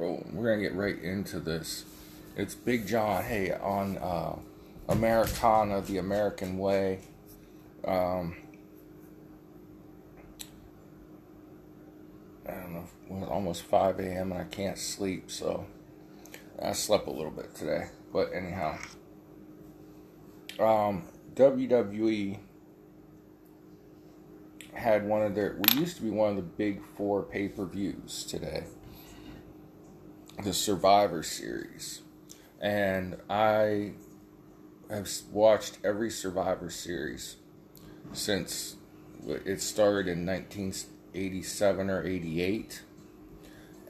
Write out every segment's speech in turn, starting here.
We're gonna get right into this. It's Big John. Hey, on uh, Americana, the American way. Um, I don't know. Well, almost 5 a.m. and I can't sleep, so I slept a little bit today. But anyhow, um, WWE had one of their. We used to be one of the big four pay per views today the Survivor Series. And I have watched every Survivor Series since it started in 1987 or 88.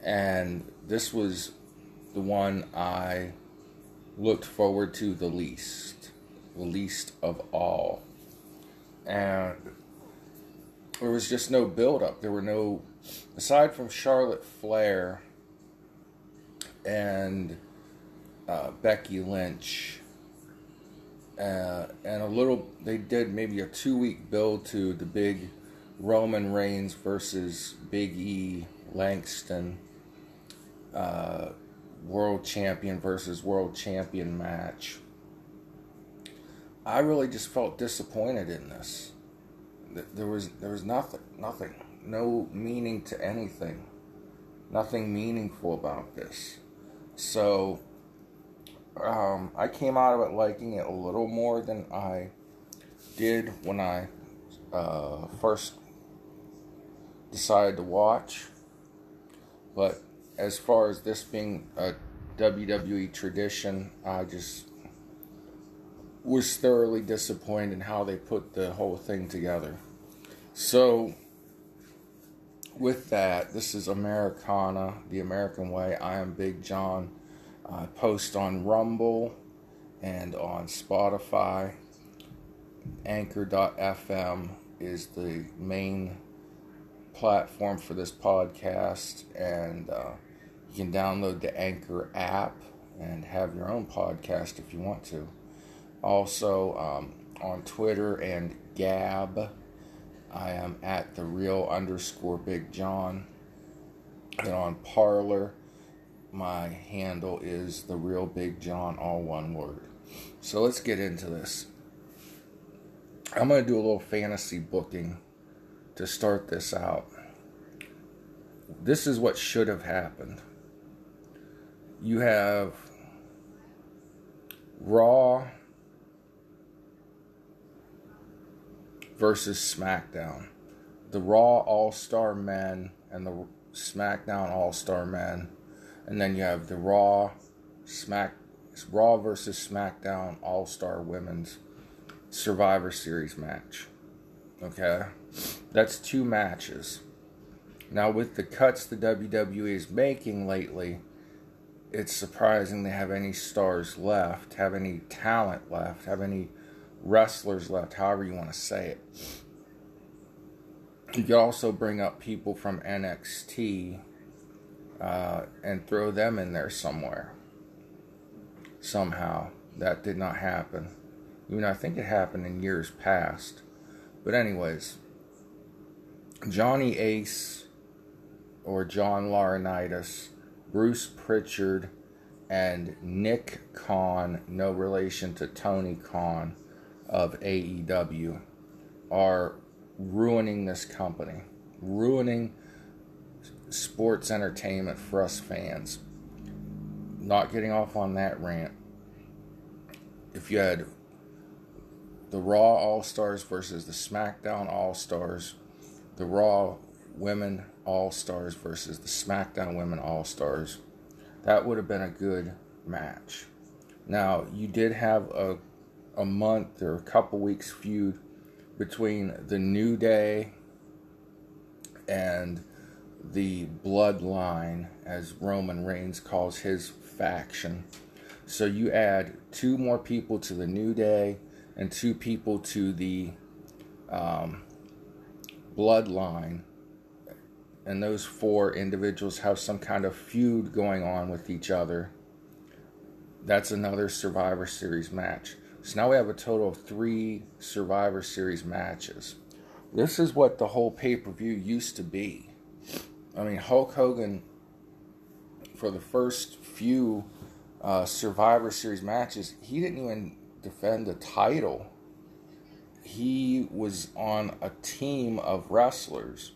And this was the one I looked forward to the least, the least of all. And there was just no build up. There were no, aside from Charlotte Flair and uh, Becky Lynch. Uh, and a little, they did maybe a two week build to the big Roman Reigns versus Big E Langston uh, world champion versus world champion match. I really just felt disappointed in this. There was there was nothing, nothing, no meaning to anything, nothing meaningful about this. So um, I came out of it liking it a little more than I did when I uh, first decided to watch. But as far as this being a WWE tradition, I just was thoroughly disappointed in how they put the whole thing together. So with that, this is Americana, the American way. I am Big John. I post on Rumble and on Spotify. Anchor.fm is the main platform for this podcast, and uh, you can download the Anchor app and have your own podcast if you want to. Also, um, on Twitter and Gab I am at the real underscore Big John. And on Parler, my handle is the real Big John, all one word. So let's get into this. I'm going to do a little fantasy booking to start this out. This is what should have happened. You have Raw versus SmackDown. The Raw All Star Men and the SmackDown All Star Men, and then you have the Raw Smack Raw versus SmackDown All Star Women's Survivor Series match. Okay, that's two matches. Now with the cuts the WWE is making lately, it's surprising they have any stars left, have any talent left, have any wrestlers left, however you want to say it. You could also bring up people from NXT uh, and throw them in there somewhere. Somehow. That did not happen. Even I think it happened in years past. But, anyways, Johnny Ace or John Laurinaitis, Bruce Pritchard, and Nick Khan, no relation to Tony Khan of AEW are ruining this company, ruining sports entertainment for us fans. Not getting off on that rant. If you had the Raw All Stars versus the SmackDown All Stars, the Raw Women All Stars versus the SmackDown Women All Stars, that would have been a good match. Now, you did have a a month or a couple weeks feud between the New Day and the Bloodline, as Roman Reigns calls his faction. So you add two more people to the New Day and two people to the um, Bloodline. And those four individuals have some kind of feud going on with each other. That's another Survivor Series match. So now we have a total of three Survivor Series matches. This is what the whole pay per view used to be. I mean, Hulk Hogan for the first few uh, Survivor Series matches, he didn't even defend the title. He was on a team of wrestlers,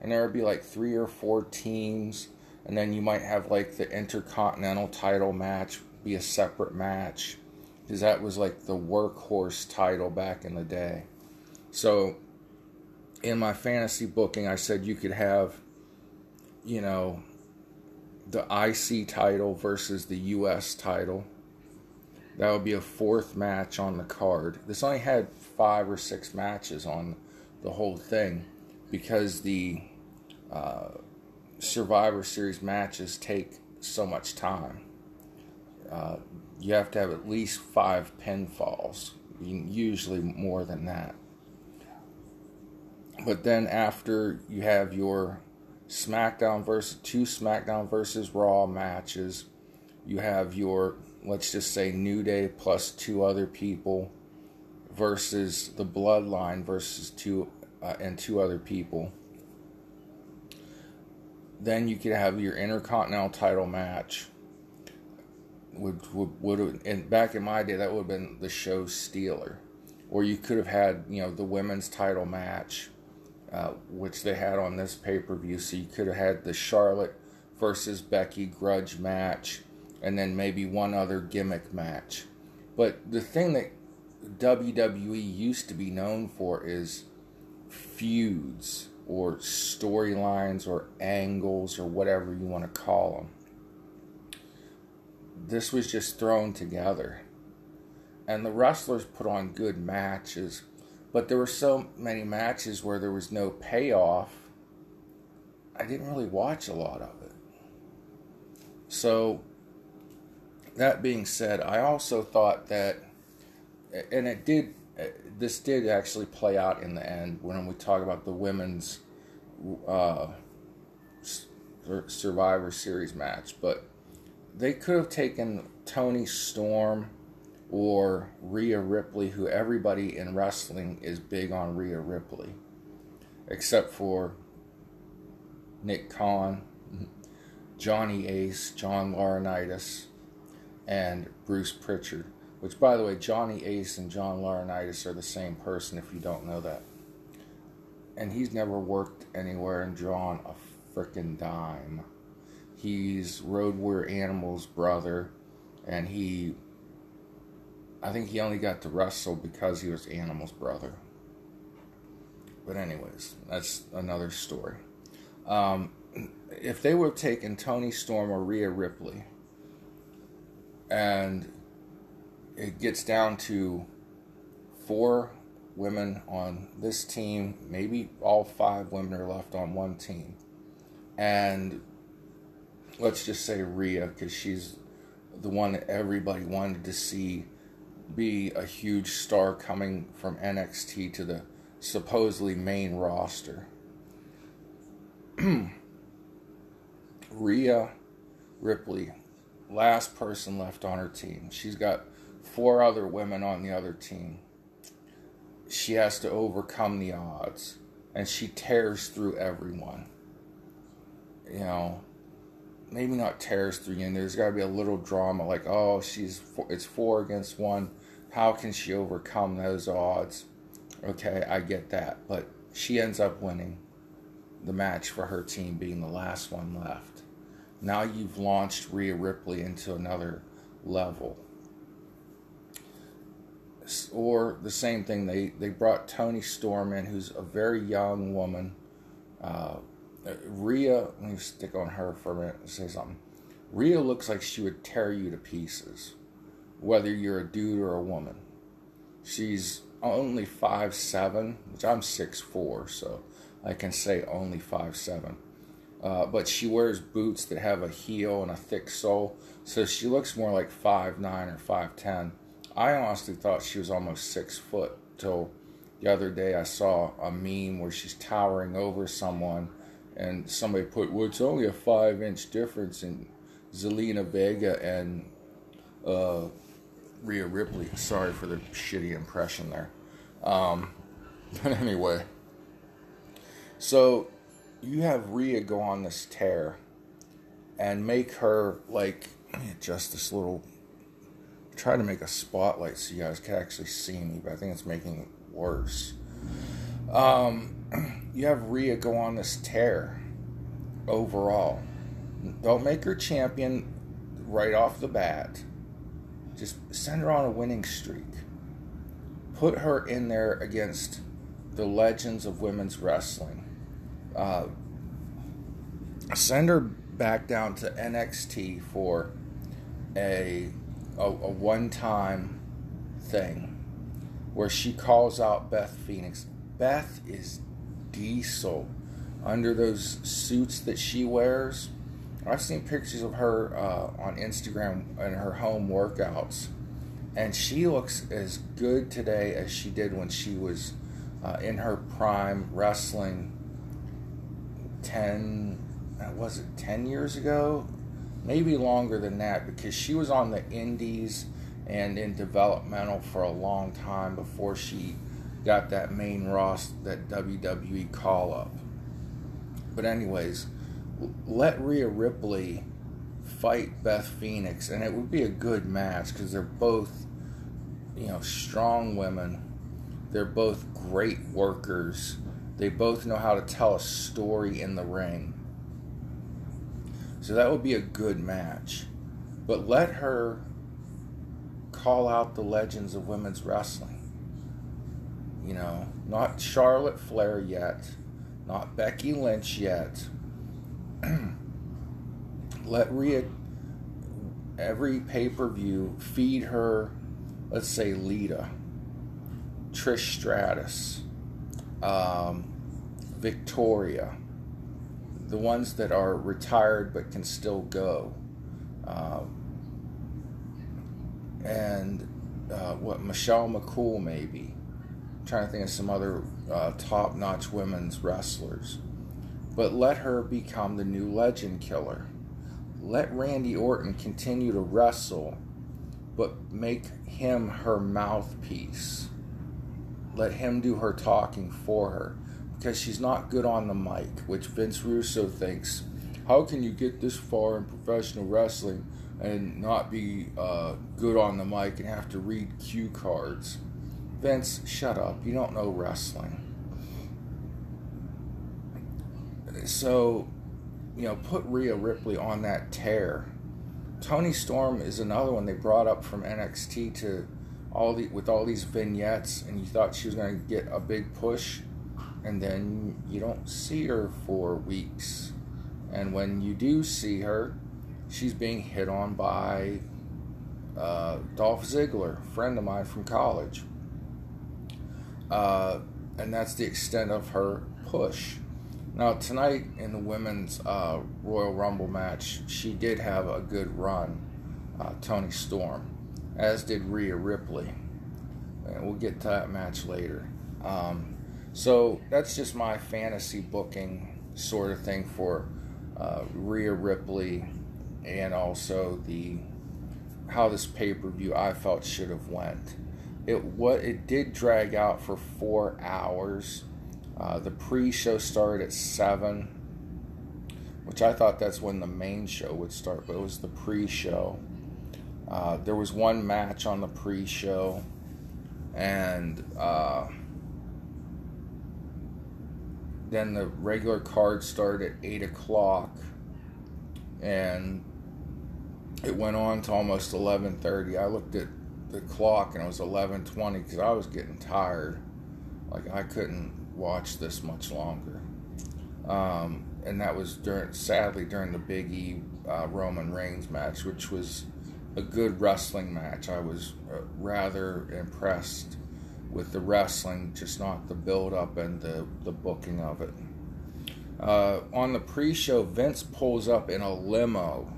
and there would be like three or four teams, and then you might have like the Intercontinental title match be a separate match because that was like the workhorse title back in the day. So in my fantasy booking, I said you could have, you know, the IC title versus the US title. That would be a fourth match on the card. This only had five or six matches on the whole thing because the uh, Survivor Series matches take so much time. Uh, you have to have at least five pinfalls, usually more than that. But then after you have your SmackDown versus two SmackDown versus Raw matches, you have your let's just say New Day plus two other people versus the Bloodline versus two uh, and two other people. Then you could have your Intercontinental title match. Would would would and back in my day that would have been the show stealer, or you could have had you know the women's title match uh, which they had on this pay per view. So you could have had the Charlotte versus Becky grudge match, and then maybe one other gimmick match. But the thing that WWE used to be known for is feuds or storylines or angles or whatever you want to call them. This was just thrown together. And the wrestlers put on good matches but there were so many matches where there was no payoff. I didn't really watch a lot of it. So, that being said, I also thought that, and it did, this did actually play out in the end when we talk about the women's uh, Survivor Series match, but they could have taken Toni Storm or Rhea Ripley, who everybody in wrestling is big on Rhea Ripley, except for Nick Khan, Johnny Ace, John Laurinaitis, and Bruce Pritchard. Which, by the way, Johnny Ace and John Laurinaitis are the same person if you don't know that. And he's never worked anywhere and drawn a freaking dime. He's Road Warrior Animal's brother, and he I think he only got to wrestle because he was Animal's brother. But anyways, that's another story. Um, if they would have taken Toni Storm or Rhea Ripley, and it gets down to four women on this team, maybe all five women are left on one team, and let's just say Rhea because she's the one that everybody wanted to see be a huge star coming from NXT to the supposedly main roster. Rhea Ripley, last person left on her team. She's got four other women on the other team. She has to overcome the odds, and she tears through everyone. You know, maybe not tears you, and there's got to be a little drama like, oh, she's four, it's four against one. How can she overcome those odds? Okay, I get that, but she ends up winning the match for her team, being the last one left. Now you've launched Rhea Ripley into another level. Or the same thing, they, they brought Toni Storm in, who's a very young woman. Uh, Rhea, let me stick on her for a minute and say something. Rhea looks like she would tear you to pieces, whether you're a dude or a woman. She's only five seven, which I'm six four, so I can say only five seven. Uh, but she wears boots that have a heel and a thick sole, so she looks more like five nine or five ten. I honestly thought she was almost six foot till the other day I saw a meme where she's towering over someone and somebody put, well, it's only a five inch difference in Zelina Vega and uh, Rhea Ripley. Sorry for the shitty impression there. Um, but anyway, so you have Rhea go on this tear, and make her like adjust this little try to make a spotlight so you guys can actually see me, but I think it's making it worse. Um, you have Rhea go on this tear overall. Don't make her champion right off the bat. Just send her on a winning streak. Put her in there against the legends of women's wrestling. Uh, send her back down to NXT for a a, a one time thing where she calls out Beth Phoenix. Beth is diesel under those suits that she wears. I've seen pictures of her uh, on Instagram and her home workouts, and she looks as good today as she did when she was uh, in her prime wrestling. Ten, uh, was it ten years ago? maybe longer than that because she was on the indies and in developmental for a long time before she got that main roster, that WWE call up. But anyways, let Rhea Ripley fight Beth Phoenix, and it would be a good match because they're both, you know, strong women. They're both great workers. They both know how to tell a story in the ring. So that would be a good match. But let her call out the legends of women's wrestling. You know, not Charlotte Flair yet, not Becky Lynch yet. let Rhea, every pay per view, feed her, let's say, Lita, Trish Stratus, um, Victoria the ones that are retired but can still go. Um, and uh, what Michelle McCool maybe. Trying to think of some other uh, top-notch women's wrestlers. But let her become the new legend killer. Let Randy Orton continue to wrestle, but make him her mouthpiece. Let him do her talking for her because she's not good on the mic, which Vince Russo thinks. How can you get this far in professional wrestling and not be uh, good on the mic and have to read cue cards? Vince, shut up. You don't know wrestling. So, you know, put Rhea Ripley on that tear. Toni Storm is another one they brought up from NXT to all the with all these vignettes, and you thought she was going to get a big push and then you don't see her for weeks. And when you do see her, she's being hit on by uh, Dolph Ziggler, friend of mine from college. Uh, and that's the extent of her push. Now, tonight in the women's uh, Royal Rumble match, she did have a good run, uh, Toni Storm, as did Rhea Ripley. And we'll get to that match later. Um, so that's just my fantasy booking sort of thing for uh, Rhea Ripley and also the how this pay per view I felt should have went. It what it did drag out for four hours. Uh, the pre-show started at seven, which I thought that's when the main show would start, but it was the pre-show. Uh, there was one match on the pre-show, and uh, then the regular card started at 8 o'clock and it went on to almost 11.30 i looked at the clock and it was 11.20 because i was getting tired. Like i couldn't watch this much longer. Um, and that was during sadly during the big e uh, roman reigns match which was a good wrestling match. I was uh, rather impressed with the wrestling, just not the build up and the, the booking of it. Uh, on the pre show, Vince pulls up in a limo,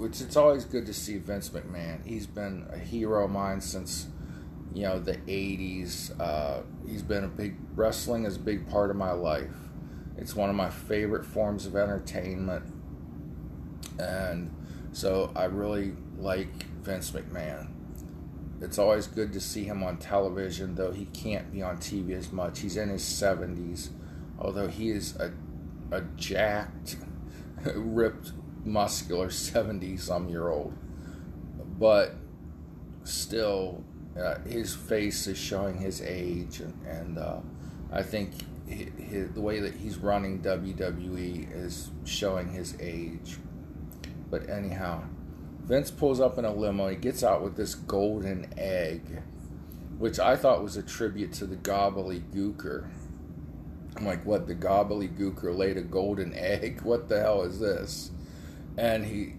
which it's always good to see Vince McMahon. He's been a hero of mine since you know the 80s. Uh, he's been a big wrestling is a big part of my life. It's one of my favorite forms of entertainment, and so I really like Vince McMahon it's always good to see him on television, though he can't be on TV as much. He's in his 70s, although he is a, a jacked, ripped, muscular 70 some year old. But still, uh, his face is showing his age, and, and uh, I think his, the way that he's running WWE is showing his age. But anyhow, Vince pulls up in a limo. He gets out with this golden egg, which I thought was a tribute to the gobbledygooker. I'm like, what? The gobbledygooker laid a golden egg? What the hell is this? And he,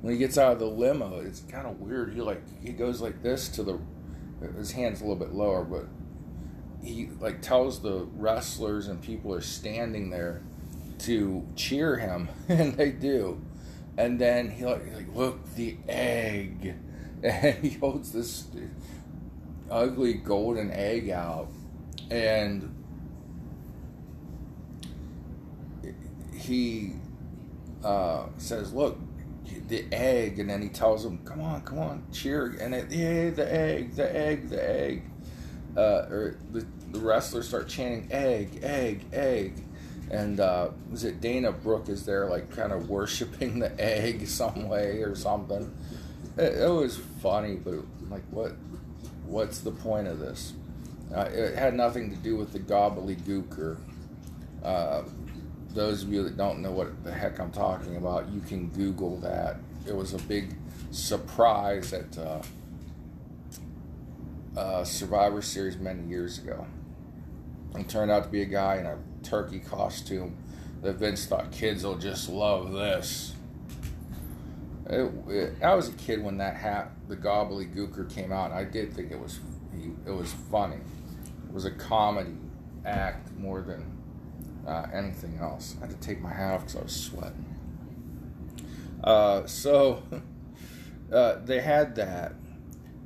when he gets out of the limo, it's kind of weird. He like he goes like this to the, his hands a little bit lower, but he like tells the wrestlers and people are standing there to cheer him, and they do. And then he like, like look the egg, and he holds this ugly golden egg out, and he uh, says, "Look, the egg," and then he tells them, "Come on, come on, cheer!" And it, yeah, the egg, the egg, the egg. Uh, or the, the wrestlers start chanting, "Egg, egg, egg." And uh, was it Dana Brooke is there, like kind of worshiping the egg some way or something? It, it was funny, but like, what? What's the point of this? Uh, it had nothing to do with the gobbledygooker. Uh, those of you that don't know what the heck I'm talking about, you can Google that. It was a big surprise at uh, uh, Survivor Series many years ago. It turned out to be a guy in a turkey costume that Vince thought kids will just love this. It, it, I was a kid when that hat, the gobbledygooker came out. I did think it was it was funny. It was a comedy act more than uh, anything else. I had to take my hat off because I was sweating. Uh, so uh, they had that.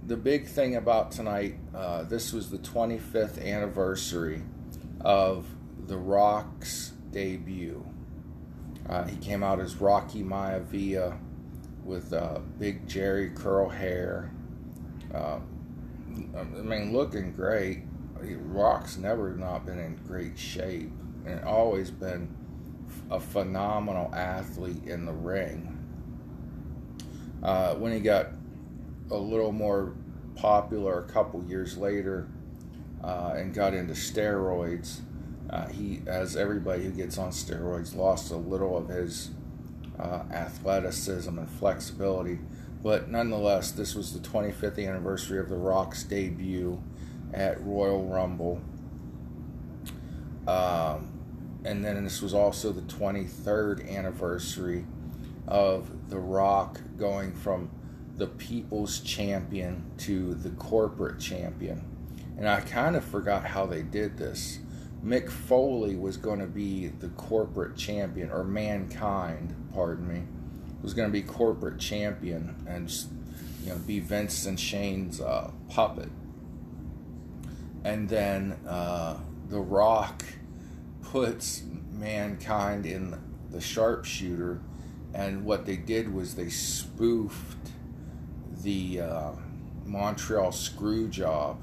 The big thing about tonight, uh, this was the 25th anniversary of The Rock's debut. Uh, he came out as Rocky Maivia with uh, big Jheri curl hair. I mean, looking great. Rock's never not been in great shape and always been a phenomenal athlete in the ring. Uh, when he got a little more popular a couple years later uh, and got into steroids, uh, he, as everybody who gets on steroids, lost a little of his uh, athleticism and flexibility. But nonetheless, this was the 25th anniversary of The Rock's debut at Royal Rumble. Um, and then this was also the 23rd anniversary of The Rock going from the people's champion to the corporate champion. And I kind of forgot how they did this. Mick Foley was going to be the corporate champion, or mankind, pardon me, was going to be corporate champion and you know be Vince and Shane's uh, puppet. And then uh, The Rock puts mankind in the sharpshooter, and what they did was they spoofed the uh, Montreal screw job.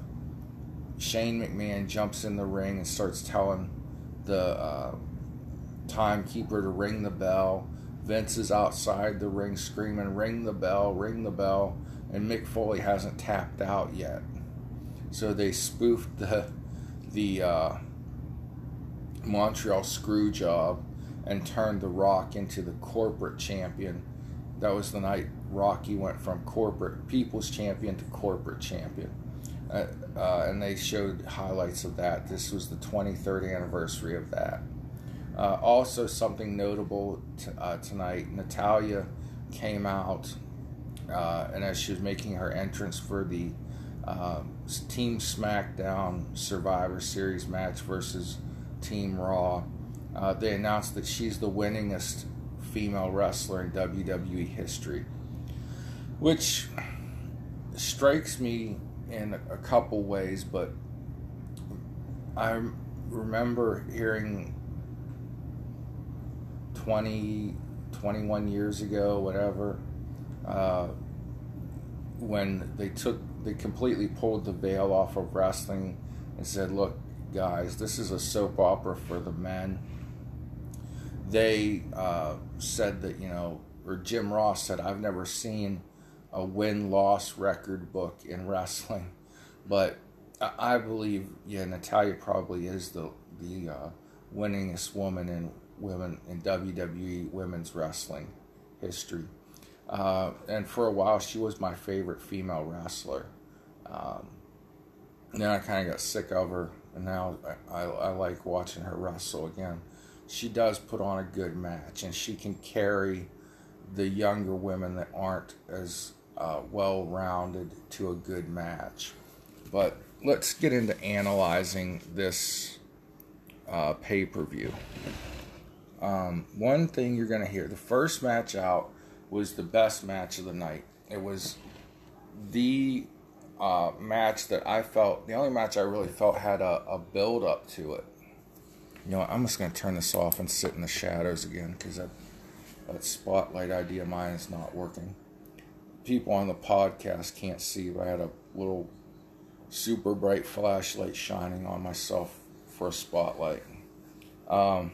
Shane McMahon jumps in the ring and starts telling the uh, timekeeper to ring the bell. Vince is outside the ring screaming, Ring the bell, ring the bell. And Mick Foley hasn't tapped out yet. So they spoofed the, the uh, Montreal screw job and turned The Rock into the corporate champion. That was the night Rocky went from corporate people's champion to corporate champion. Uh, uh, and they showed highlights of that. This was the 23rd anniversary of that. Uh, also, something notable t- uh, tonight Natalya came out, uh, and as she was making her entrance for the uh, Team SmackDown Survivor Series match versus Team Raw, they announced that she's the winningest female wrestler in WWE history which strikes me in a couple ways, but I remember hearing 20, 21 years ago, whatever, uh, when they took, they completely pulled the veil off of wrestling and said, look, guys, this is a soap opera for the men. they uh, said that you know, or Jim Ross said, I've never seen a win loss record book in wrestling, but I believe yeah, Natalya probably is the the uh, winningest woman in women in WWE women's wrestling history. Uh, and for a while, she was my favorite female wrestler. Um, then I kind of got sick of her, and now I, I, like watching her wrestle again. She does put on a good match, and she can carry the younger women that aren't as uh, well rounded to a good match. But let's get into analyzing this uh, pay per view. Um, one thing you're going to hear the first match out was the best match of the night. It was the uh, match that I felt, the only match I really felt had a, a build up to it. You know, I'm just going to turn this off and sit in the shadows again because that, that spotlight idea of mine is not working. People on the podcast can't see, but I had a little super bright flashlight shining on myself for a spotlight. Um,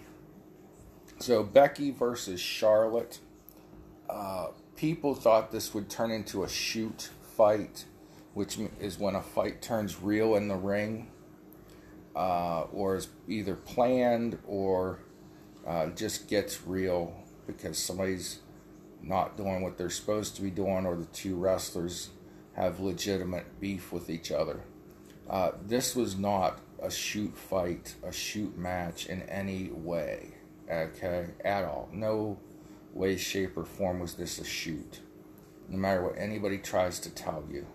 so Becky versus Charlotte. Uh, people thought this would turn into a shoot fight, which is when a fight turns real in the ring, uh, or is either planned or uh, just gets real because somebody's not doing what they're supposed to be doing, or the two wrestlers have legitimate beef with each other. Uh, this was not a shoot fight, a shoot match in any way, okay, at all. No way, shape, or form was this a shoot, no matter what anybody tries to tell you.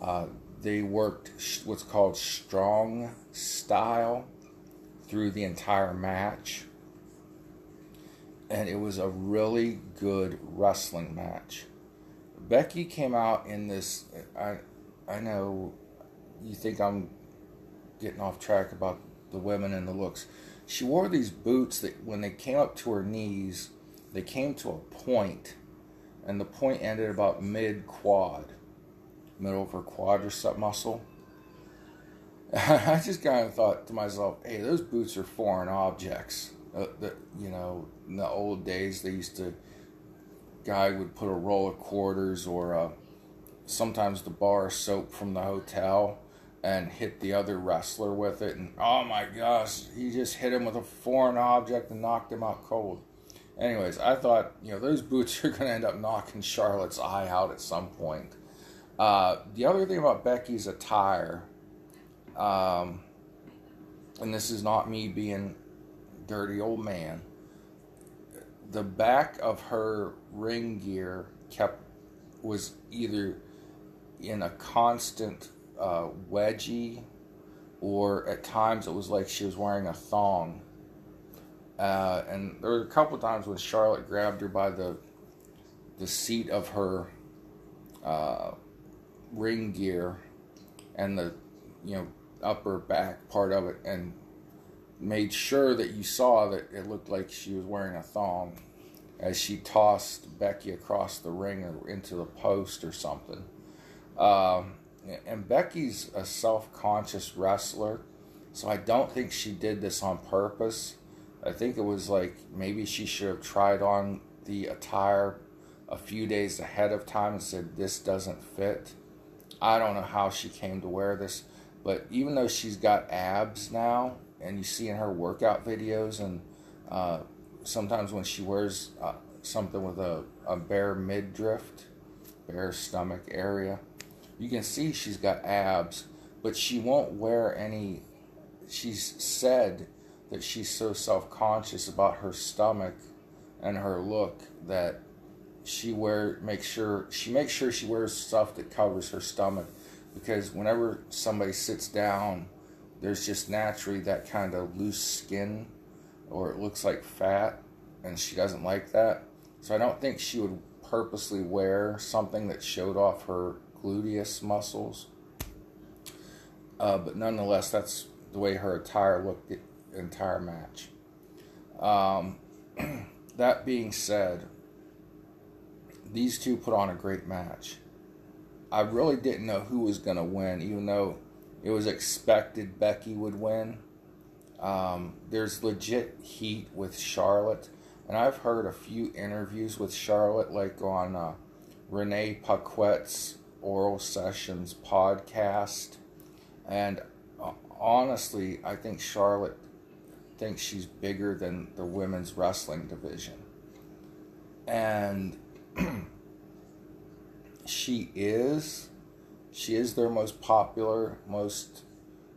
Uh, they worked what's called strong style through the entire match. And it was a really good wrestling match. Becky came out in this. I, I know you think I'm getting off track about the women and the looks. She wore these boots that when they came up to her knees, they came to a point, and the point ended about mid quad, middle of her quadricep muscle. I just kind of thought to myself, hey, those boots are foreign objects. Uh, you know, in the old days, they used to, guy would put a roll of quarters or uh, sometimes the bar soap from the hotel and hit the other wrestler with it. And oh my gosh, he just hit him with a foreign object and knocked him out cold. Anyways, I thought, you know, those boots are going to end up knocking Charlotte's eye out at some point. Uh, the other thing about Becky's attire, um, and this is not me being dirty old man, the back of her ring gear kept was either in a constant uh, wedgie, or at times it was like she was wearing a thong. Uh, and there were a couple times when Charlotte grabbed her by the the seat of her uh, ring gear and the you know upper back part of it and made sure that you saw that it looked like she was wearing a thong as she tossed Becky across the ring or into the post or something. Um, and Becky's a self conscious wrestler, so I don't think she did this on purpose. I think it was like maybe she should have tried on the attire a few days ahead of time and said, This doesn't fit. I don't know how she came to wear this, but even though she's got abs now, and you see in her workout videos, and uh, sometimes when she wears uh, something with a, a bare midriff, bare stomach area, you can see she's got abs, but she won't wear any. She's said that she's so self conscious about her stomach and her look that she wear make sure she makes sure she wears stuff that covers her stomach because whenever somebody sits down there's just naturally that kind of loose skin or it looks like fat and she doesn't like that so i don't think she would purposely wear something that showed off her gluteus muscles. Uh, but nonetheless, that's the way her attire looked the entire match. Um, that being said, these two put on a great match. I really didn't know who was going to win, even though it was expected Becky would win. Um, there's legit heat with Charlotte, and I've heard a few interviews with Charlotte, like on uh, Renee Paquette's Oral Sessions podcast, and uh, honestly, I think Charlotte thinks she's bigger than the women's wrestling division, and she is. She is their most popular, most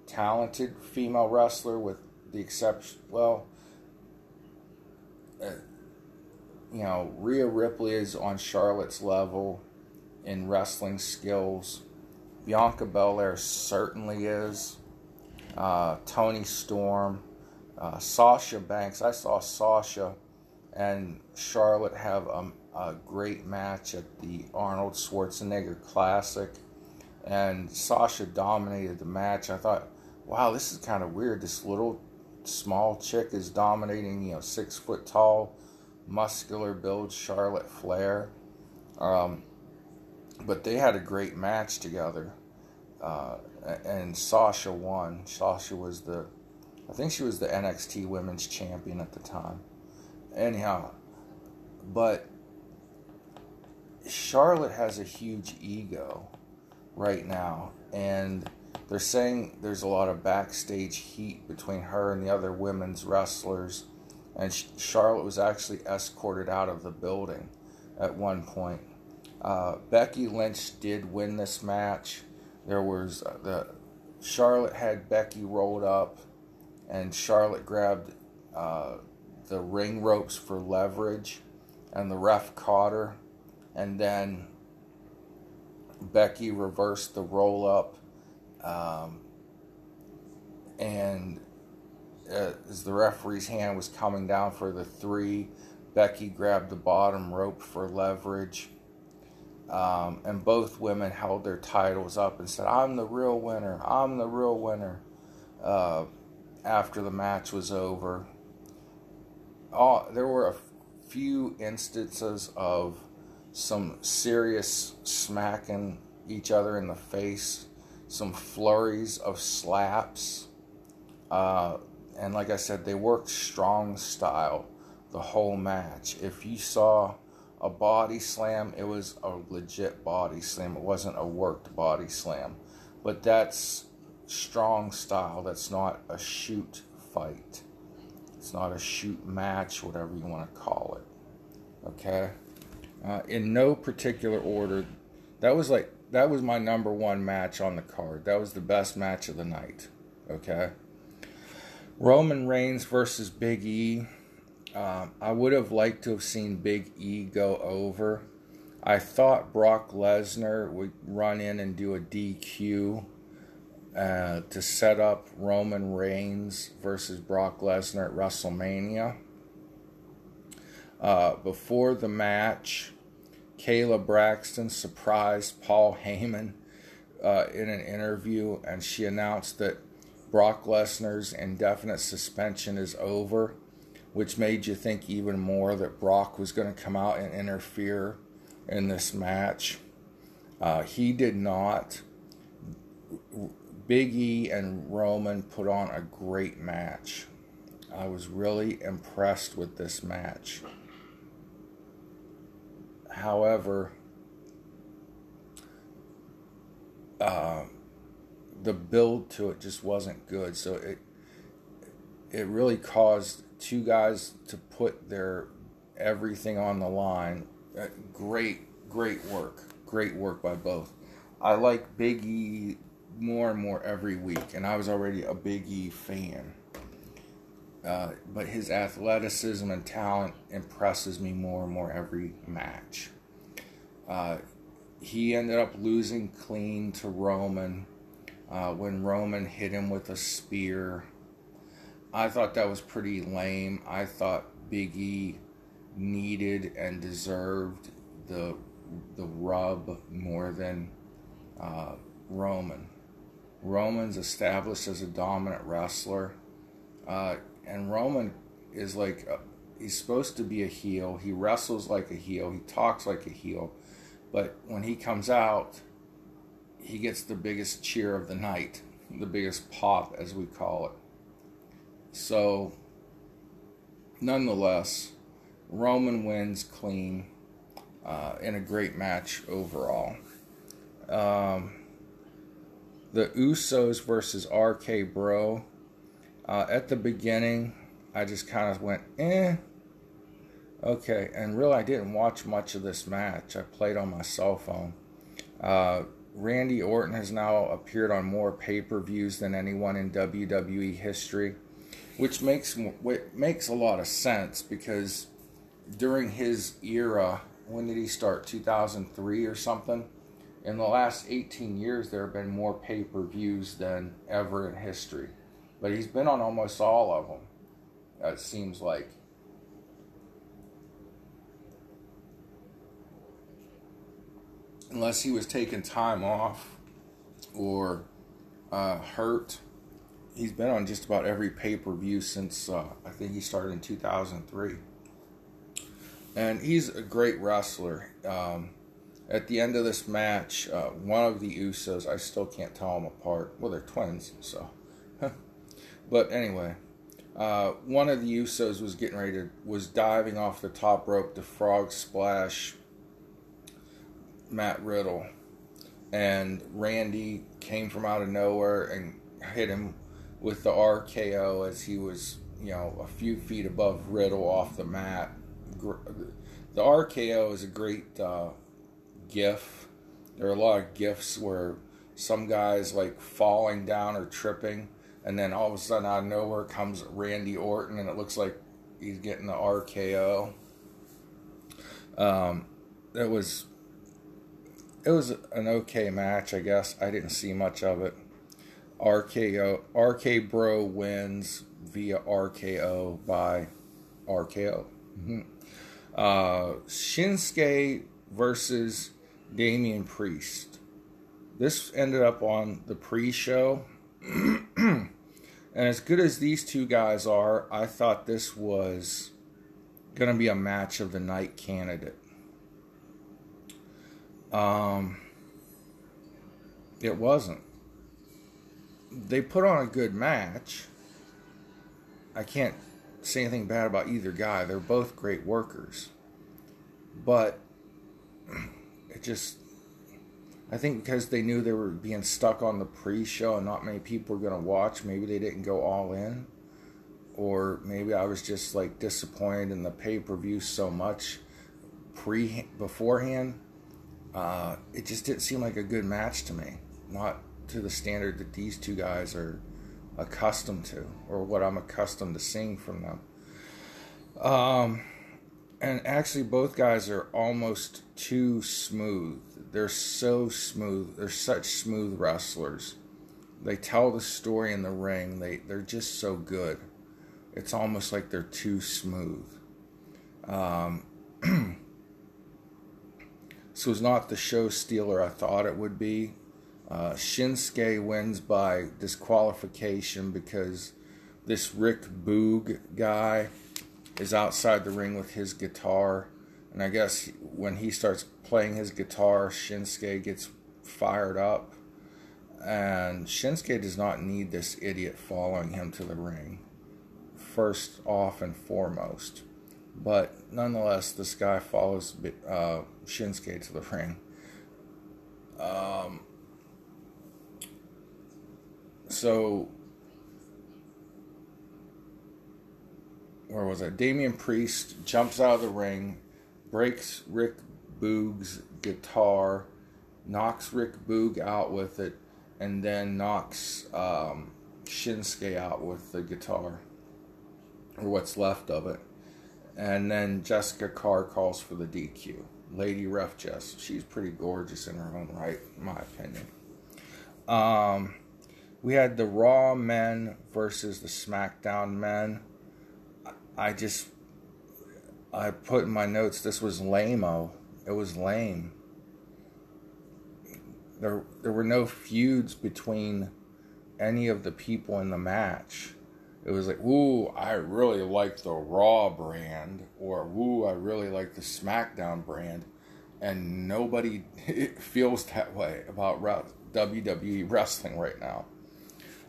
talented female wrestler, with the exception, well, uh, you know, Rhea Ripley is on Charlotte's level in wrestling skills. Bianca Belair certainly is. Uh, Toni Storm, uh, Sasha Banks. I saw Sasha and Charlotte have a, a great match at the Arnold Schwarzenegger Classic, and Sasha dominated the match. I thought, wow, this is kind of weird. This little small chick is dominating, you know, six foot tall, muscular build Charlotte Flair. Um, but they had a great match together, uh, and Sasha won. Sasha was the, I think she was the NXT Women's Champion at the time. Anyhow, but Charlotte has a huge ego right now, and they're saying there's a lot of backstage heat between her and the other women's wrestlers, and Charlotte was actually escorted out of the building at one point. Uh, Becky Lynch did win this match. There was uh, the Charlotte had Becky rolled up, and Charlotte grabbed uh, the ring ropes for leverage, and the ref caught her, and then Becky reversed the roll up, um, and uh, as the referee's hand was coming down for the three, Becky grabbed the bottom rope for leverage. Um, and both women held their titles up and said, I'm the real winner. I'm the real winner. Uh, after the match was over, all, there were a few instances of some serious smacking each other in the face, some flurries of slaps. Uh, and like I said, they worked strong style the whole match. If you saw a body slam, it was a legit body slam. It wasn't a worked body slam. But that's strong style. That's not a shoot fight. It's not a shoot match, whatever you want to call it. Okay? Uh, in no particular order, that was like, that was my number one match on the card. That was the best match of the night. Okay? Roman Reigns versus Big E. Um, I would have liked to have seen Big E go over. I thought Brock Lesnar would run in and do a DQ uh, to set up Roman Reigns versus Brock Lesnar at WrestleMania. Uh, before the match, Kayla Braxton surprised Paul Heyman uh, in an interview, and she announced that Brock Lesnar's indefinite suspension is over which made you think even more that Brock was going to come out and interfere in this match. Uh, he did not. Big E and Roman put on a great match. I was really impressed with this match. However, uh, the build to it just wasn't good. So it it really caused two guys to put their everything on the line. Uh, great, great work. Great work by both. I like Big E more and more every week, and I was already a Big E fan. Uh, but his athleticism and talent impresses me more and more every match. Uh, he ended up losing clean to Roman uh, when Roman hit him with a spear I thought that was pretty lame. I thought Big E needed and deserved the the rub more than uh, Roman. Roman's established as a dominant wrestler, uh, and Roman is like a, he's supposed to be a heel. He wrestles like a heel. He talks like a heel, but when he comes out, he gets the biggest cheer of the night, the biggest pop, as we call it So, nonetheless, Roman wins clean uh, in a great match overall. Um, the Usos versus RK Bro. Uh, at the beginning, I just kind of went, eh. Okay, and really, I didn't watch much of this match. I played on my cell phone. Uh, Randy Orton has now appeared on more pay per views than anyone in WWE history, which makes which makes a lot of sense because during his era, when did he start? 2003 or something? In the last 18 years, there have been more pay per views than ever in history. But he's been on almost all of them, it seems like. Unless he was taking time off or uh, hurt. He's been on just about every pay per view since uh, I think he started in 2003 and he's a great wrestler. Um, at the end of this match, uh, one of the Usos, I still can't tell them apart. Well, they're twins, so. But anyway, uh, one of the Usos was getting ready to, was diving off the top rope to frog splash Matt Riddle. And Randy came from out of nowhere and hit him with the RKO as he was, you know, a few feet above Riddle off the mat the RKO is a great uh, gif. There are a lot of gifs where some guys like falling down or tripping, and then all of a sudden out of nowhere comes Randy Orton, and it looks like he's getting the RKO. Um, it was it was an okay match, I guess. I didn't see much of it. RKO RK Bro wins via RKO by RKO. Mm-hmm. Uh, Shinsuke versus Damian Priest. This ended up on the pre show. and as good as these two guys are, I thought this was going to be a match of the night candidate. Um, it wasn't. They put on a good match. I can't say anything bad about either guy. They're both great workers. But it just I think because they knew they were being stuck on the pre-show and not many people were going to watch, maybe they didn't go all in. Or maybe I was just like disappointed in the pay-per-view so much pre beforehand. Uh, it just didn't seem like a good match to me. Not to the standard that these two guys are accustomed to or what I'm accustomed to seeing from them. Um, and actually, both guys are almost too smooth. They're so smooth. They're such smooth wrestlers. They tell the story in the ring. They they're just so good. It's almost like they're too smooth. Um, this was not the show stealer I thought it would be. Uh, Shinsuke wins by disqualification because this Rick Boog guy is outside the ring with his guitar. And I guess when he starts playing his guitar, Shinsuke gets fired up. And Shinsuke does not need this idiot following him to the ring, first off and foremost. But nonetheless, this guy follows uh, Shinsuke to the ring. Um, so where was it? Damian Priest jumps out of the ring, breaks Rick Boog's guitar, knocks Rick Boog out with it, and then knocks um, Shinsuke out with the guitar, or what's left of it. And then Jessica Carr calls for the DQ. Lady Ref Jess, she's pretty gorgeous in her own right, in my opinion. Um, we had the Raw men versus the SmackDown men. I just, I put in my notes this was lameo. It was lame. There, there were no feuds between any of the people in the match. It was like, ooh, I really like the Raw brand, or ooh, I really like the SmackDown brand, and nobody feels that way about WWE wrestling right now.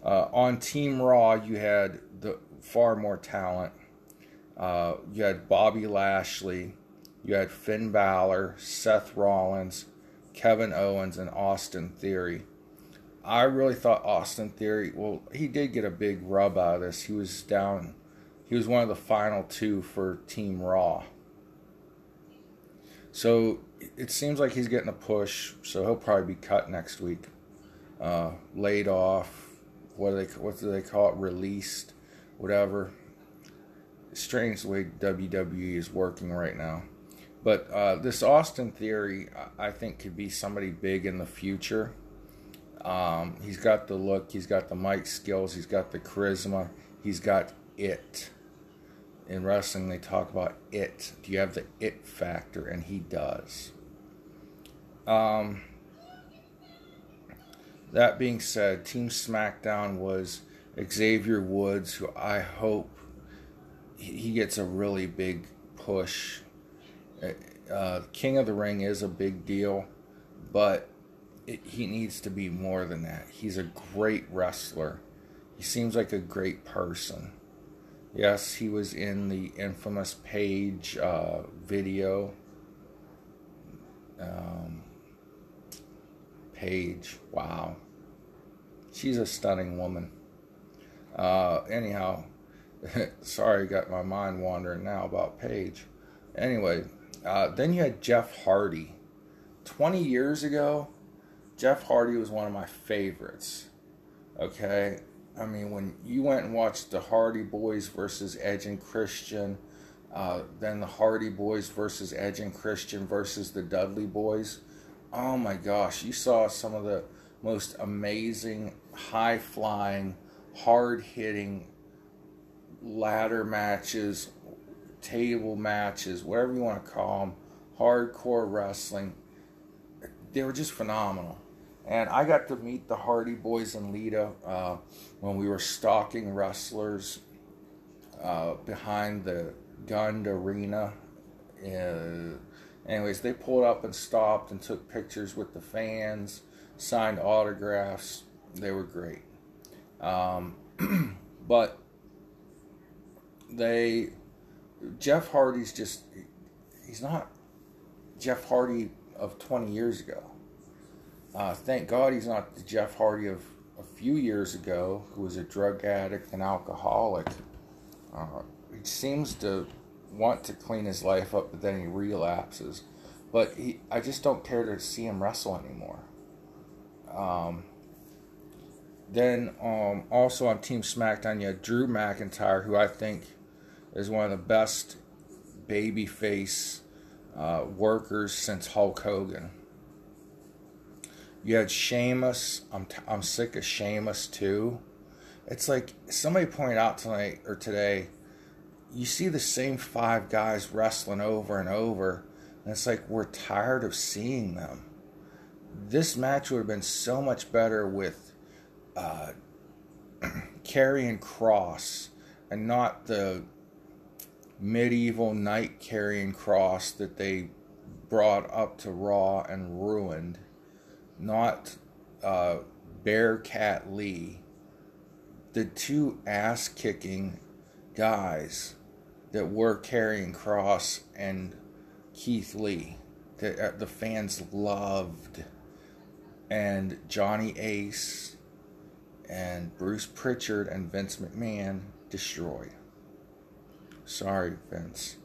Uh, on Team Raw, you had the far more talent. Uh, you had Bobby Lashley, you had Finn Balor, Seth Rollins, Kevin Owens, and Austin Theory. I really thought Austin Theory, well, he did get a big rub out of this. He was down, he was one of the final two for Team Raw. So it seems like he's getting a push, so he'll probably be cut next week. Uh, laid off, what do they what do they call it? Released, whatever. Strange way WWE is working right now. But uh, this Austin Theory, I think, could be somebody big in the future. Um, he's got the look, he's got the mic skills, he's got the charisma, he's got it. In wrestling, they talk about it. Do you have the it factor? And he does. Um, that being said, Team SmackDown was Xavier Woods, who I hope he gets a really big push. Uh, King of the Ring is a big deal, but it, he needs to be more than that. He's a great wrestler. He seems like a great person. Yes, he was in the infamous Paige uh, video. Um, Paige, wow. She's a stunning woman. Uh, anyhow, sorry, got my mind wandering now about Paige. Anyway, uh, then you had Jeff Hardy. 20 years ago, Jeff Hardy was one of my favorites. Okay? I mean, when you went and watched the Hardy Boys versus Edge and Christian, uh, then the Hardy Boys versus Edge and Christian versus the Dudley Boys, oh my gosh, you saw some of the most amazing, high flying, hard hitting ladder matches, table matches, whatever you want to call them, hardcore wrestling. They were just phenomenal. And I got to meet the Hardy Boys and Lita uh, when we were stalking wrestlers uh, behind the Gund Arena. Uh, anyways, they pulled up and stopped and took pictures with the fans, signed autographs. They were great. Um, but they, Jeff Hardy's just, he's not Jeff Hardy of 20 years ago. Uh, thank God he's not the Jeff Hardy of a few years ago, who was a drug addict and alcoholic. Uh, he seems to want to clean his life up, but then he relapses. But he, I just don't care to see him wrestle anymore. Um, then um, also on Team SmackDown, you had Drew McIntyre, who I think is one of the best babyface uh, workers since Hulk Hogan. You had Sheamus. I'm t- I'm sick of Sheamus too. It's like somebody pointed out tonight or today. You see the same five guys wrestling over and over, and it's like we're tired of seeing them. This match would have been so much better with uh, Karrion Kross and not the medieval knight Karrion Kross that they brought up to Raw and ruined not uh, Bearcat Lee, the two ass kicking guys that were Karrion Kross and Keith Lee that uh, the fans loved, and Johnny Ace and Bruce Pritchard and Vince McMahon destroyed. Sorry, Vince.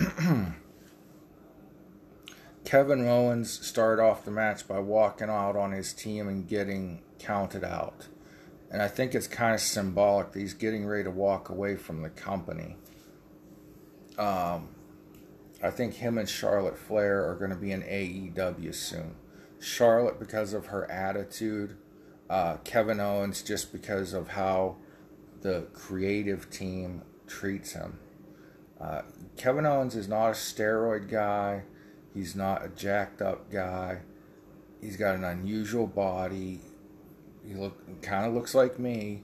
Kevin Owens started off the match by walking out on his team and getting counted out. And I think it's kind of symbolic that he's getting ready to walk away from the company. Um, I think him and Charlotte Flair are going to be in AEW soon. Charlotte because of her attitude, uh, Kevin Owens just because of how the creative team treats him. Uh, Kevin Owens is not a steroid guy. He's not a jacked up guy. He's got an unusual body. He look kind of looks like me,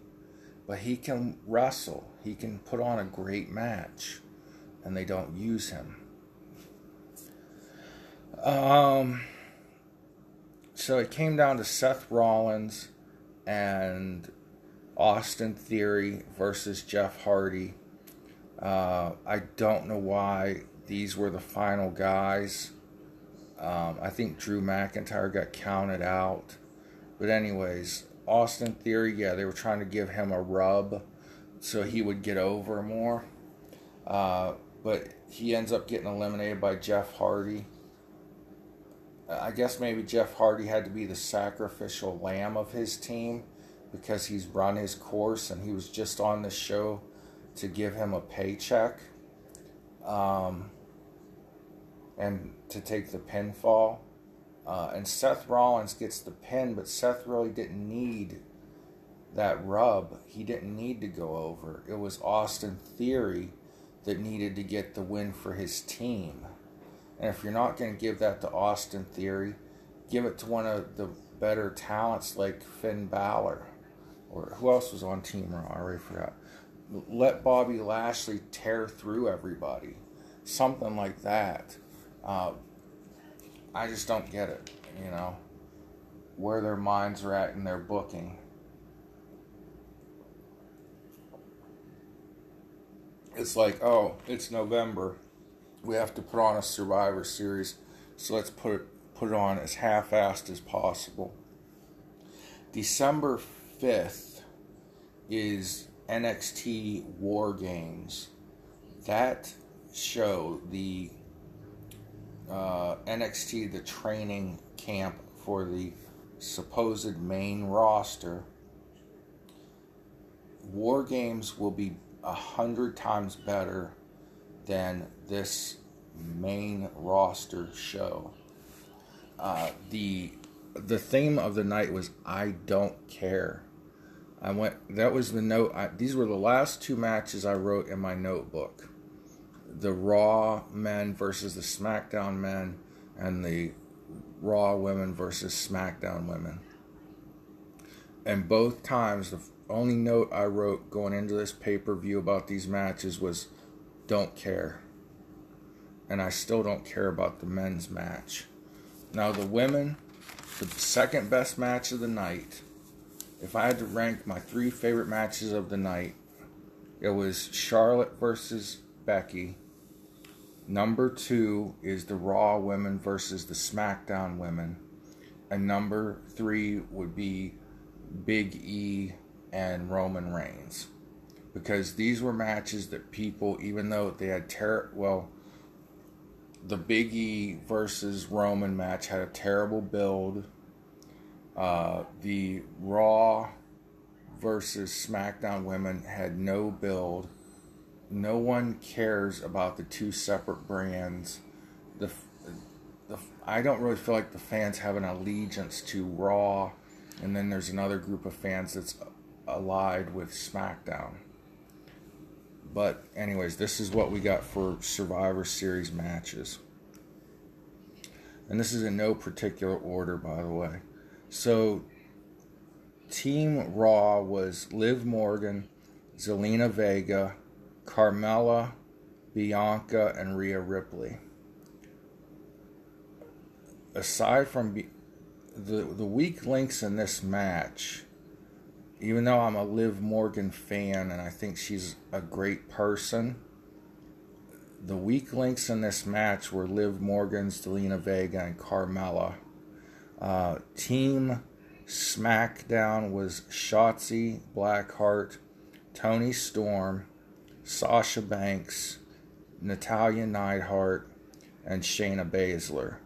but he can wrestle. He can put on a great match, and they don't use him. Um. So it came down to Seth Rollins and Austin Theory versus Jeff Hardy. Uh, I don't know why these were the final guys. Um, I think Drew McIntyre got counted out. But, anyways, Austin Theory, yeah, they were trying to give him a rub so he would get over more. Uh, but he ends up getting eliminated by Jeff Hardy. I guess maybe Jeff Hardy had to be the sacrificial lamb of his team because he's run his course and he was just on the show to give him a paycheck um, and to take the pinfall. Uh, and Seth Rollins gets the pin, but Seth really didn't need that rub. He didn't need to go over. It was Austin Theory that needed to get the win for his team. And if you're not going to give that to Austin Theory, give it to one of the better talents like Finn Balor. Or who else was on Team Raw? I already forgot. Let Bobby Lashley tear through everybody. Something like that. Uh, I just don't get it, you know, where their minds are at in their booking. It's like, oh, it's November we have to put on a Survivor Series, so let's put it put it on as half-assed as possible. December fifth is NXT War Games. That show, the uh, NXT, the training camp for the supposed main roster. War Games will be a hundred times better than this main roster show. Uh, the the theme of the night was I don't care. I went. That was the note. I, these were the last two matches I wrote in my notebook. The Raw men versus the SmackDown men, and the Raw women versus SmackDown women. And both times, the only note I wrote going into this pay per view about these matches was don't care. And I still don't care about the men's match. Now, the women, the second best match of the night, if I had to rank my three favorite matches of the night, it was Charlotte versus Becky. Number two is the Raw women versus the SmackDown women. And number three would be Big E and Roman Reigns because these were matches that people, even though they had ter well, the Big E versus Roman match had a terrible build. Uh, the Raw versus SmackDown women had no build. No one cares about the two separate brands. The, the I don't really feel like the fans have an allegiance to Raw, and then there's another group of fans that's allied with SmackDown. But, anyways, this is what we got for Survivor Series matches. And this is in no particular order, by the way. So, Team Raw was Liv Morgan, Zelina Vega, Carmella, Bianca, and Rhea Ripley. Aside from the the weak links in this match even though I'm a Liv Morgan fan and I think she's a great person, the weak links in this match were Liv Morgan, Zelina Vega, and Carmella. Uh, team SmackDown was Shotzi, Blackheart, Toni Storm, Sasha Banks, Natalya Neidhart, and Shayna Baszler.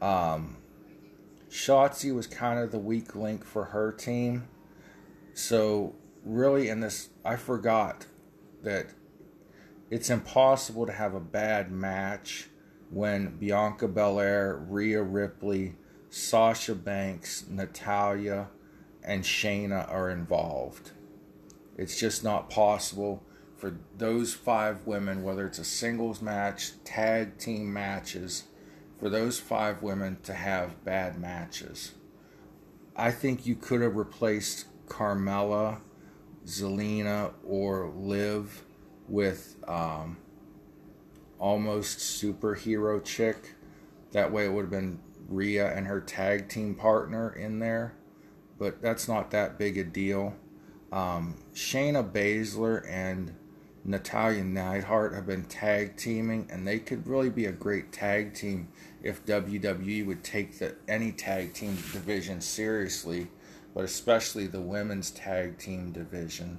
Um, Shotzi was kind of the weak link for her team so, really, in this, I forgot that it's impossible to have a bad match when Bianca Belair, Rhea Ripley, Sasha Banks, Natalya, and Shayna are involved. It's just not possible for those five women, whether it's a singles match, tag team matches, for those five women to have bad matches. I think you could have replaced Carmella, Zelina, or Liv with um, almost superhero chick. That way it would have been Rhea and her tag team partner in there. But that's not that big a deal. Um, Shayna Baszler and Natalya Neidhart have been tag teaming, and they could really be a great tag team if WWE would take the any tag team division seriously, but especially the women's tag team division.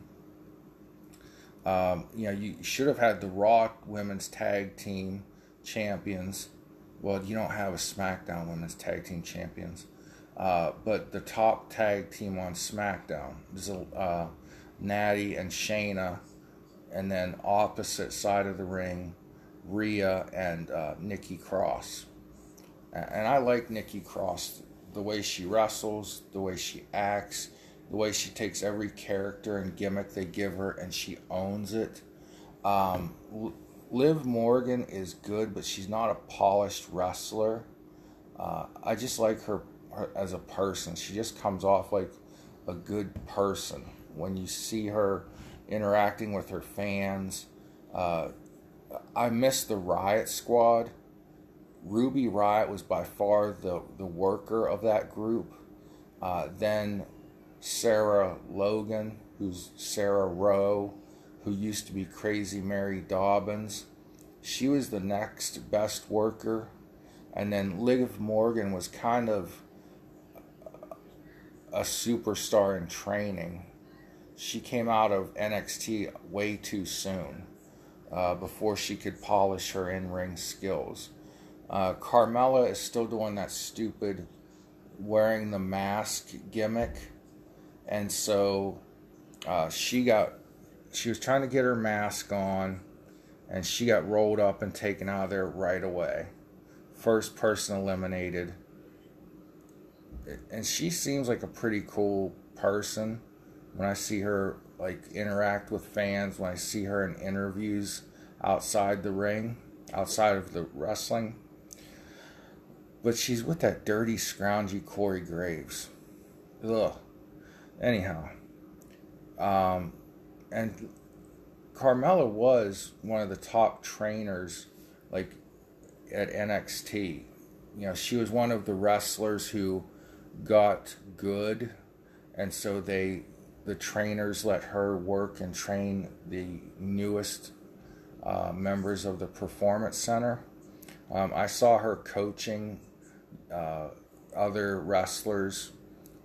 Um, you know, you should have had the Raw women's tag team champions. Well, you don't have a SmackDown women's tag team champions. Uh, but the top tag team on SmackDown is uh, Natty and Shayna, and then opposite side of the ring, Rhea and uh, Nikki Cross. And I like Nikki Cross, the way she wrestles, the way she acts, the way she takes every character and gimmick they give her and she owns it. Um, Liv Morgan is good, but she's not a polished wrestler. Uh, I just like her, her as a person. She just comes off like a good person when you see her interacting with her fans. Uh, I miss the Riot Squad. Ruby Riot was by far the, the worker of that group. Uh, then Sarah Logan, who's Sarah Rowe, who used to be Crazy Mary Dobson. She was the next best worker. And then Liv Morgan was kind of a superstar in training. She came out of NXT way too soon uh, before she could polish her in ring skills. Uh, Carmella is still doing that stupid wearing the mask gimmick. And so uh, she got, she was trying to get her mask on and she got rolled up and taken out of there right away. First person eliminated. And she seems like a pretty cool person when I see her like interact with fans, when I see her in interviews outside the ring, outside of the wrestling. But she's with that dirty, scroungy Corey Graves. Ugh. Anyhow. Um, and Carmella was one of the top trainers, like at NXT. You know, she was one of the wrestlers who got good, and so they, the trainers, let her work and train the newest uh, members of the performance center. Um, I saw her coaching uh, other wrestlers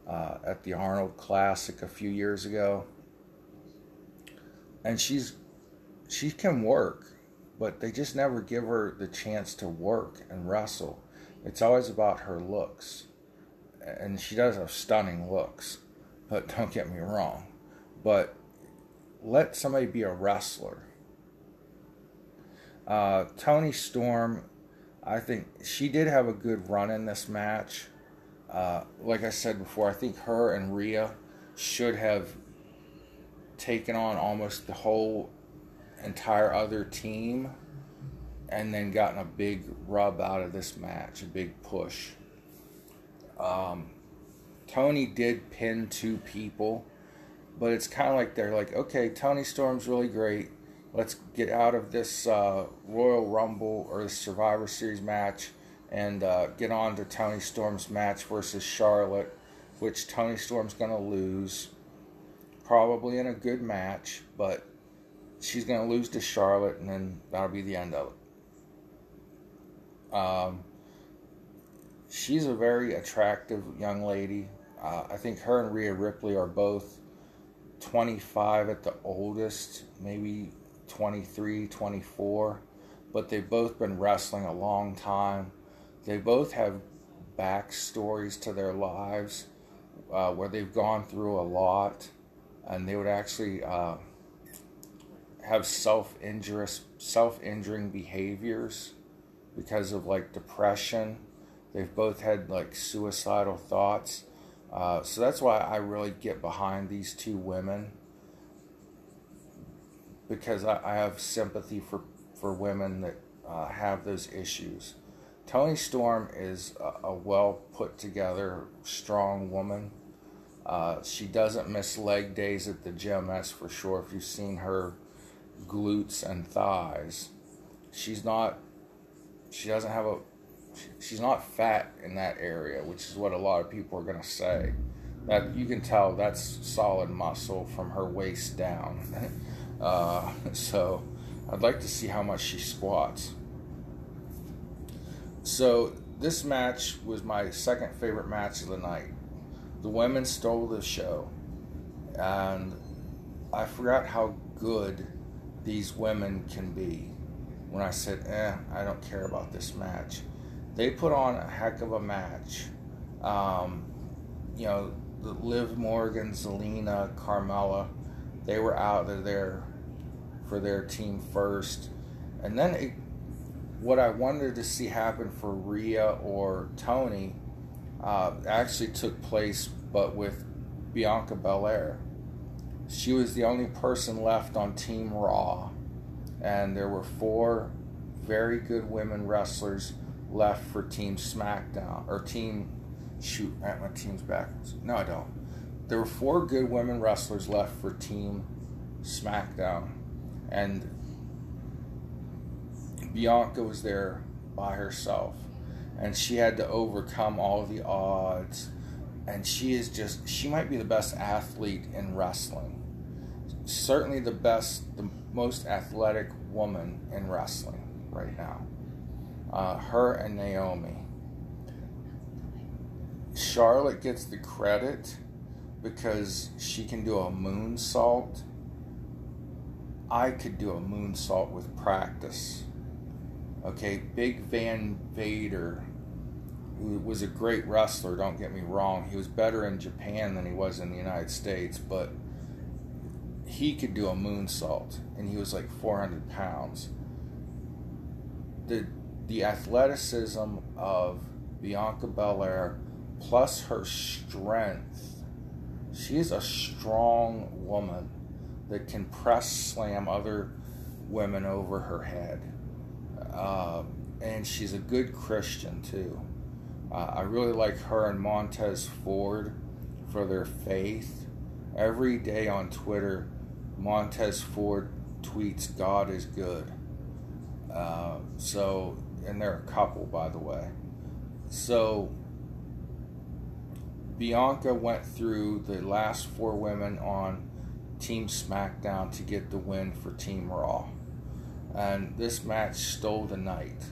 uh, at the Arnold Classic a few years ago, and she's she can work, but they just never give her the chance to work and wrestle. It's always about her looks. And she does have stunning looks, but don't get me wrong. But let somebody be a wrestler. Uh, Toni Storm, I think she did have a good run in this match. Uh, like I said before, I think her and Rhea should have taken on almost the whole entire other team and then gotten a big rub out of this match, a big push. Um, Toni did pin two people, but it's kind of like they're like, okay, Toni Storm's really great. Let's get out of this uh, Royal Rumble or the Survivor Series match and uh, get on to Toni Storm's match versus Charlotte, which Toni Storm's going to lose. Probably in a good match, but she's going to lose to Charlotte, and then that'll be the end of it. Um, she's a very attractive young lady. Uh, I think her and Rhea Ripley are both 25 at the oldest, maybe 23, 24, but they've both been wrestling a long time. They both have backstories to their lives uh, where they've gone through a lot, and they would actually. Uh, have self injurious self injuring behaviors because of like depression. They've both had like suicidal thoughts. Uh, so that's why I really get behind these two women because I, I have sympathy for, for women that uh, have those issues. Toni Storm is a, a well put together, strong woman. Uh, she doesn't miss leg days at the gym, that's for sure. If you've seen her glutes and thighs. She's not, she doesn't have a, she's not fat in that area, which is what a lot of people are going to say. That you can tell that's solid muscle from her waist down. uh, so I'd like to see how much she squats. So this match was my second favorite match of the night. The women stole the show, and I forgot how good these women can be. When I said, "Eh, I don't care about this match," they put on a heck of a match. Um, you know, Liv Morgan, Zelina, Carmella, they were out there for their team first. And then it, what I wanted to see happen for Rhea or Toni uh, actually took place, but with Bianca Belair. She was the only person left on Team Raw, and there were four very good women wrestlers left for Team SmackDown or Team. Shoot, at my team's backwards. No, I don't. There were four good women wrestlers left for Team SmackDown, and Bianca was there by herself, and she had to overcome all the odds. And she is just, she might be the best athlete in wrestling. Certainly the best, the most athletic woman in wrestling right now. Uh, her and Naomi. Charlotte gets the credit because she can do a moonsault. I could do a moonsault with practice. Okay, Big Van Vader who was a great wrestler, don't get me wrong. He was better in Japan than he was in the United States, but he could do a moonsault, and he was like 400 pounds. The, the athleticism of Bianca Belair plus her strength, she is a strong woman that can press slam other women over her head. Uh, and she's a good Christian too. Uh, I really like her and Montez Ford for their faith. Every day on Twitter, Montez Ford tweets, God is good. Uh, so, and they're a couple, by the way. So, Bianca went through the last four women on Team SmackDown to get the win for Team Raw. And this match stole the night.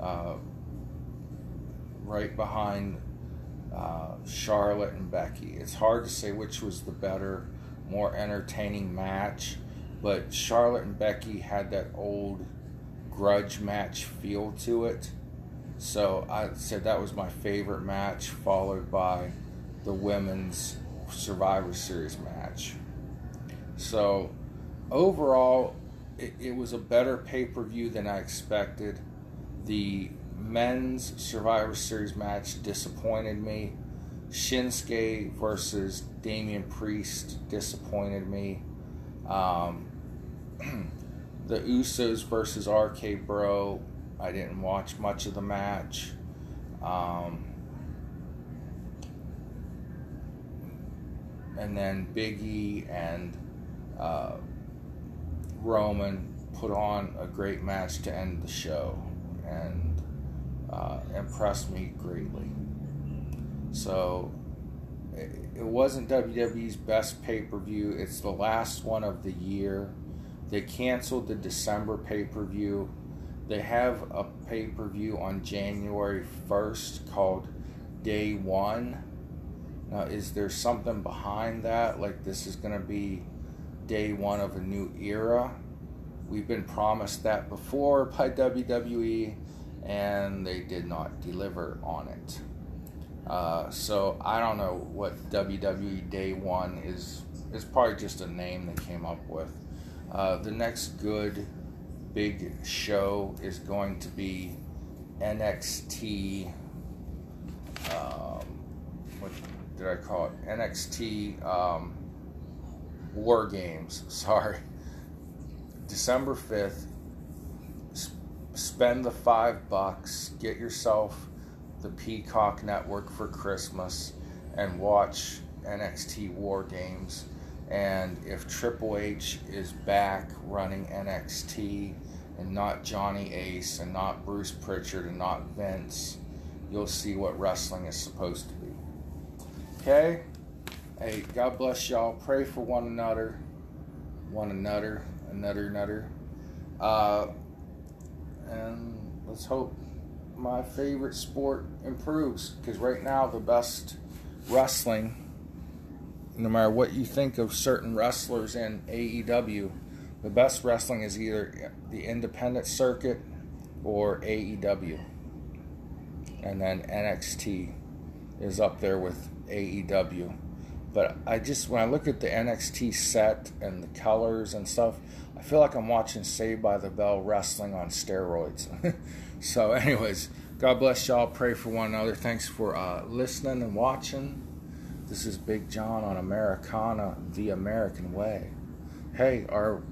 Uh, right behind uh, Charlotte and Becky. It's hard to say which was the better, more entertaining match, but Charlotte and Becky had that old grudge match feel to it. So I said that was my favorite match, followed by the women's Survivor Series match. So overall, it, it was a better pay per view than I expected. The men's Survivor Series match disappointed me. Shinsuke versus Damian Priest disappointed me. Um, the Usos versus RK Bro, I didn't watch much of the match. Um, and then Biggie and uh, Roman put on a great match to end the show. And uh, impressed me greatly. So it, it wasn't WWE's best pay per view. It's the last one of the year. They canceled the December pay per view. They have a pay per view on January 1st called Day One. Now, is there something behind that? Like this is going to be day one of a new era? We've been promised that before by WWE and they did not deliver on it. Uh, so I don't know what WWE Day One is. It's probably just a name they came up with. Uh, the next good big show is going to be NXT. Um, what did I call it? NXT um, War Games. Sorry. December 5th spend the five bucks, get yourself the Peacock Network for Christmas, and watch NXT War Games. And if Triple H is back running NXT and not Johnny Ace and not Bruce Pritchard and not Vince, you'll see what wrestling is supposed to be. Okay? Hey, God bless y'all. Pray for one another. One another. Another, another. Uh, and let's hope my favorite sport improves. Because right now, the best wrestling, no matter what you think of certain wrestlers in AEW, the best wrestling is either the independent circuit or AEW. And then NXT is up there with AEW. But I just, when I look at the NXT set and the colors and stuff, I feel like I'm watching Saved by the Bell wrestling on steroids. so, anyways, God bless y'all. Pray for one another. Thanks for uh, listening and watching. This is Big John on Americana, the American way. Hey, our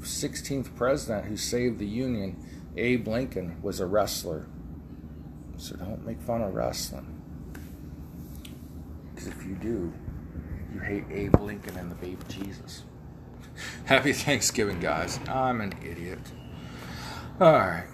16th president who saved the Union, Abe Lincoln, was a wrestler. So don't make fun of wrestling. Because if you do, you hate Abe Lincoln and the baby Jesus. Happy Thanksgiving, guys. I'm an idiot. All right.